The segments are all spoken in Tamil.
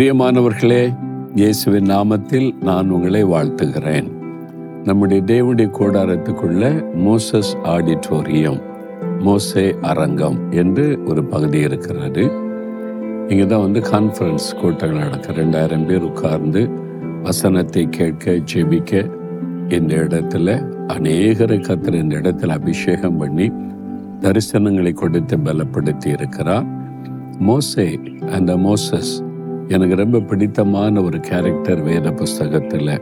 பிரியமானவர்களே இயேசுவின் நாமத்தில் நான் உங்களை வாழ்த்துகிறேன். நம்முடைய தேவனுடைய கூடாரத்துக்குள்ள மோசஸ் ஆடிட்டோரியம் மோசே அரங்கம் என்று ஒரு பகுதி இருக்கிறது. இங்கே தான் வந்து கான்ஃபரன்ஸ் கூட்டங்கள் நடக்க ரெண்டாயிரம் பேர் உட்கார்ந்து வசனத்தை கேட்க ஜெபிக்க இந்த இடத்துல அநேகரை கத்தர் இந்த இடத்துல அபிஷேகம் பண்ணி தரிசனங்களை கொடுத்து பலப்படுத்தி இருக்கிறார். மோசே அந்த மோசஸ் எனக்கு ரொம்ப பிடித்தமான ஒரு கேரக்டர் வேத புஸ்தகத்தில்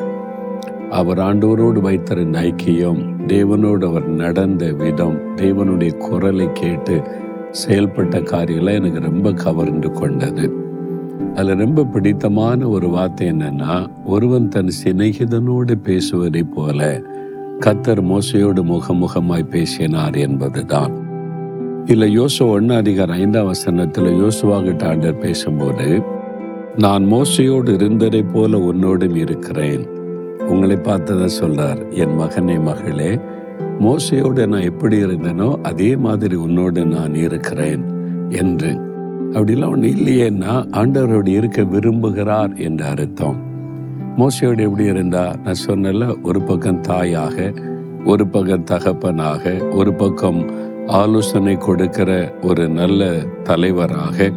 அவர் ஆண்டவரோடு வைத்திருந்த ஐக்கியம் தேவனோடு அவர் நடந்த விதம் தேவனுடைய குரலை கேட்டு செயல்பட்ட காரியம்லாம் எனக்கு ரொம்ப கவர்ந்து கொண்டது. அதில் ரொம்ப பிடித்தமான ஒரு வார்த்தை என்னன்னா ஒருவன் தன் சிநேகிதனோடு பேசுவதை போல கத்தர் மோசையோடு முகமுகமாய் பேசினார் என்பதுதான். இல்லை யோசு ஒன்னு அதிகாரம் ஐந்தாம் வசனத்தில் யோசுவாகிட்ட ஆண்டர் பேசும்போது நான் மோசையோடு இருந்ததை போல உன்னோடும் இருக்கிறேன். உங்களை பார்த்ததை சொல்றார் என் மகனே மகளே மோசையோடு நான் எப்படி இருந்தேனோ அதே மாதிரி உன்னோடு நான் இருக்கிறேன் என்று. அப்படிலாம் ஒன்று இல்லையேன்னா ஆண்டவரோடு இருக்க விரும்புகிறார் என்ற அர்த்தம். மோசையோடு எப்படி இருந்தா நான் சொன்னல ஒரு பக்கம் தாயாக ஒரு பக்கம் தகப்பனாக ஒரு பக்கம் ஆலோசனை கொடுக்கிற ஒரு நல்ல தலைவராக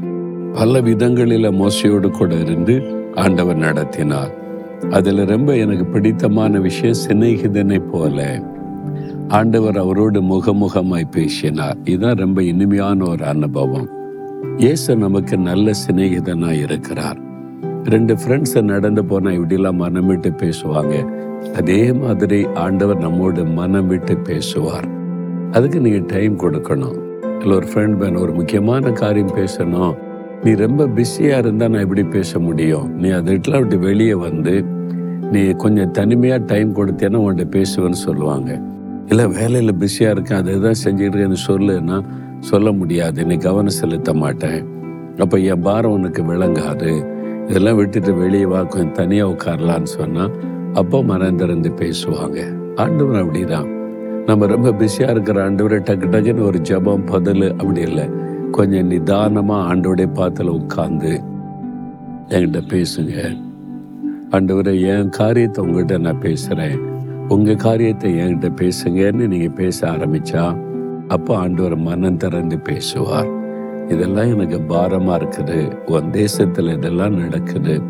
பல விதங்களில் மோசையோடு கூட இருந்து ஆண்டவர் நடத்தினார். அதில் ரொம்ப எனக்கு பிடித்தமான விஷயம் சிநேகிதனை போல. ஆண்டவர் அவரோடு முகமுகமாய் பேசினார். இதுதான் ரொம்ப இனிமையான ஒரு அனுபவம். இயேசு நமக்கு நல்ல சிநேகிதனாக இருக்கிறார். ரெண்டு ஃப்ரெண்ட்ஸ் நடந்து போனா இப்படிலாம் மனம் விட்டு பேசுவாங்க. அதே மாதிரி ஆண்டவர் நம்மோடு மனம் விட்டு பேசுவார். அதுக்கு நீங்க டைம் கொடுக்கணும். இல்லை ஒரு ஃப்ரெண்ட் மேன் ஒரு முக்கியமான காரியம் பேசணும். நீ ரொம்ப பிஸியா இருந்தா நான் எப்படி பேச முடியும். நீ அதெல்லாம் விட்டு வெளியே வந்து நீ கொஞ்சம் தனிமையா டைம் கொடுத்தேன்னா உன்கிட்ட பேசுவேன்னு சொல்லுவாங்க. இல்லை வேலையில் பிஸியாக இருக்கேன் அதை தான் செஞ்சுட்டு இருக்கேன்னு சொல்லுன்னா சொல்ல முடியாது. நீ கவனம் செலுத்த மாட்டேன். அப்போ என் பாரம் உனக்கு விளங்காது. இதெல்லாம் விட்டுட்டு வெளியே வா கொஞ்சம் தனியாக உட்காரலான்னு சொன்னால் அப்போ மறந்திருந்து பேசுவாங்க. ஆண்டவர் அப்படிதான். நம்ம ரொம்ப பிஸியாக இருக்கிற ஆண்டவரை டக்கு டக்குன்னு ஒரு ஜபம் பதில் அப்படி இல்லை. கொஞ்சம் நிதானமாக ஆண்டோடைய பாத்தில் உட்காந்து என்கிட்ட பேசுங்க. ஆண்டவரை என் காரியத்தை உங்கள்கிட்ட நான் பேசுகிறேன் உங்கள் காரியத்தை என்கிட்ட பேசுங்கன்னு நீங்கள் பேச ஆரம்பித்தா அப்போ ஆண்டவர் மனம் திறந்து பேசுவார். இதெல்லாம் எனக்கு பாரமாக இருக்குது. உன் தேசத்தில் இதெல்லாம் நடக்குது.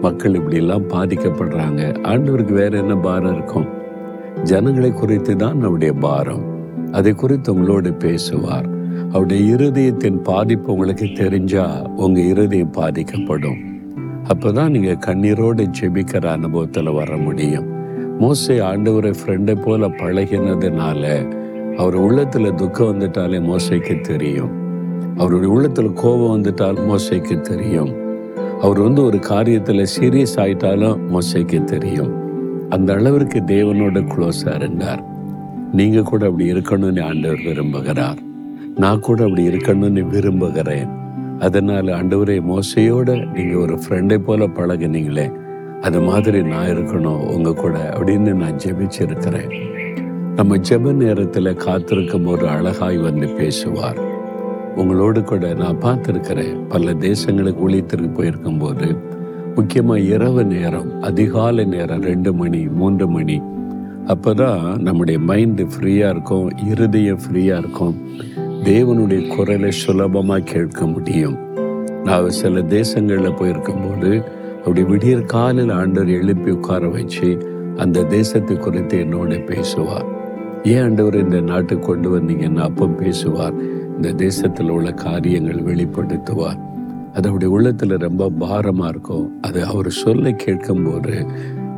மக்கள் இப்படிலாம் பாதிக்கப்படுறாங்க. ஆண்டவருக்கு வேற என்ன பாரம் இருக்கும்? ஜனங்களை குறித்து தான் நம்முடைய பாரம். அதை குறித்து உங்களோடு பேசுவார். அவருடைய இருதயத்தின் பாதிப்பு உங்களுக்கு தெரிஞ்சா உங்க இருதயம் பாதிக்கப்படும். அப்பதான் நீங்க கண்ணீரோடு ஜெபிக்கிற அனுபவத்துல வர முடியும். மோசை ஆண்டவரை ஃப்ரெண்டை போல பழகினதுனால அவர் உள்ளத்துல துக்கம் வந்துட்டாலே மோசைக்கு தெரியும். அவருடைய உள்ளத்துல கோபம் வந்துட்டால் மோசைக்கு தெரியும். அவர் வந்து ஒரு காரியத்துல சீரியஸ் ஆயிட்டாலும் மோசைக்கு தெரியும். அந்த அளவிற்கு தேவனோட க்ளோஸா இருந்தார். நீங்க கூட அப்படி இருக்கணும்னு ஆண்டவர் விரும்புகிறார். நான் கூட அப்படி இருக்கணும்னு விரும்புகிறேன். அதனால் ஆண்டவரே மோசையோடு நீங்கள் ஒரு ஃப்ரெண்டை போல பழகினீங்களே அது மாதிரி நான் இருக்கணும் உங்கள் கூட அப்படின்னு நான் ஜெபிச்சிருக்கிறேன். நம்ம ஜெப நேரத்தில் காத்திருக்கும் ஒரு அழகாய் வந்து பேசுவார். உங்களோடு கூட நான் பார்த்துருக்கிறேன். பல தேசங்களுக்கு ஊழியத்திற்கு போயிருக்கும் போது முக்கியமாக இரவு நேரம் அதிகாலை நேரம் ரெண்டு மணி மூன்று மணி. அப்பதான் நம்முடைய மைண்டு ஃப்ரீயாக இருக்கும் இருதயம் ஃப்ரீயாக இருக்கும். தேவனுடைய குரலை சுலபமாக கேட்க முடியும். நான் சில தேசங்களில் போயிருக்கும் போது அப்படி விடியற் காலில் ஆண்டவர் எழுப்பி உட்கார வச்சு அந்த தேசத்தை குறித்து என்னோட பேசுவார். ஏன் ஆண்டவர் இந்த நாட்டுக்கு கொண்டு வந்தீங்கன்னா அப்போ பேசுவார். இந்த தேசத்தில் உள்ள காரியங்கள் வெளிப்படுத்துவார். அது அவருடைய உள்ளத்தில் ரொம்ப பாரமாக இருக்கும். அது அவர் சொல்ல கேட்கும்போது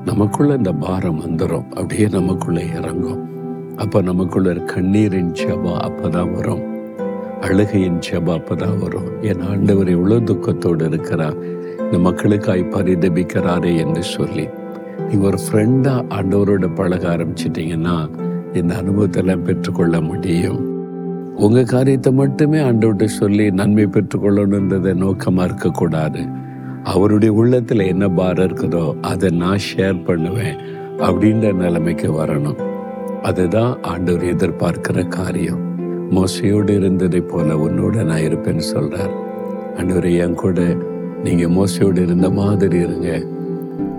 நமக்குள்ள இந்த பாரம் வந்துடும் அப்படியே நமக்குள்ள இறங்கும். அப்போ நமக்குள்ள கண்ணீரின் ஜபம் அப்பதான் வரும். அழுகையின் ஜபம் வரும். என் ஆண்டவர் எவ்வளவு துக்கத்தோடு இருக்கிறார். இந்த மக்களுக்காய் பரிதபிக்கிறாரே என்று சொல்லி. நீ ஒரு ஃப்ரெண்டா ஆண்டவரோட பழக ஆரம்பிச்சிட்டீங்கன்னா இந்த அனுபவத்தெல்லாம் பெற்றுக்கொள்ள முடியும். உங்க காரியத்தை மட்டுமே ஆண்டவர்கிட்ட சொல்லி நன்மை பெற்றுக்கொள்ளணுன்றதை நோக்கமா இருக்கக்கூடாது. அவருடைய உள்ளத்துல என்ன பாரம் இருக்குதோ அதை நான் ஷேர் பண்ணுவேன் அப்படின்ற நிலைமைக்கு வரணும். அதுதான் ஆண்டவர் எதிர்பார்க்கிற காரியம். மோசையோடு இருந்ததை போல உன்னோட நான் இருப்பேன்னு சொல்றார். ஆண்டவர் என் கூட நீங்கள் மோசையோடு இருந்த மாதிரி இருங்க.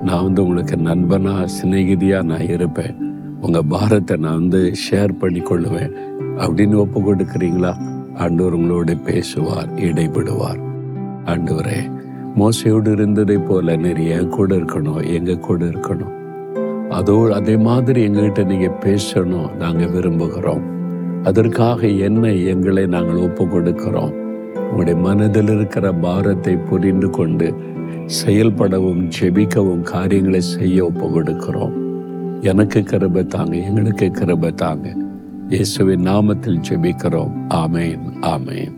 நான் வந்து உங்களுக்கு நண்பனா சிநேகிதியா நான் இருப்பேன். உங்க பாரத்தை நான் வந்து ஷேர் பண்ணி கொள்ளுவேன் அப்படின்னு ஒப்பு கொடுக்குறீங்களா? ஆண்டவர் உங்களோட பேசுவார் இடைபடுவார். ஆண்டவரே மோசையோடு இருந்ததை போல நிறைய கூட இருக்கணும் எங்க கூட இருக்கணும். அதோ அதே மாதிரி எங்ககிட்ட நீங்க பேசணும் நாங்க விரும்புகிறோம். அதற்காக என்ன எங்களை நாங்கள் ஒப்பு கொடுக்கிறோம் உங்களுடைய மனதில் இருக்கிற பாரத்தை புரிந்து கொண்டு செயல்படவும் ஜெபிக்கவும் காரியங்களை செய்ய ஒப்பு கொடுக்கிறோம் எனக்கு கிருபை தாங்க எங்களுக்கு கிருபை தாங்க. இயேசுவின் நாமத்தில் ஜெபிக்கிறோம். ஆமேன் ஆமேன்.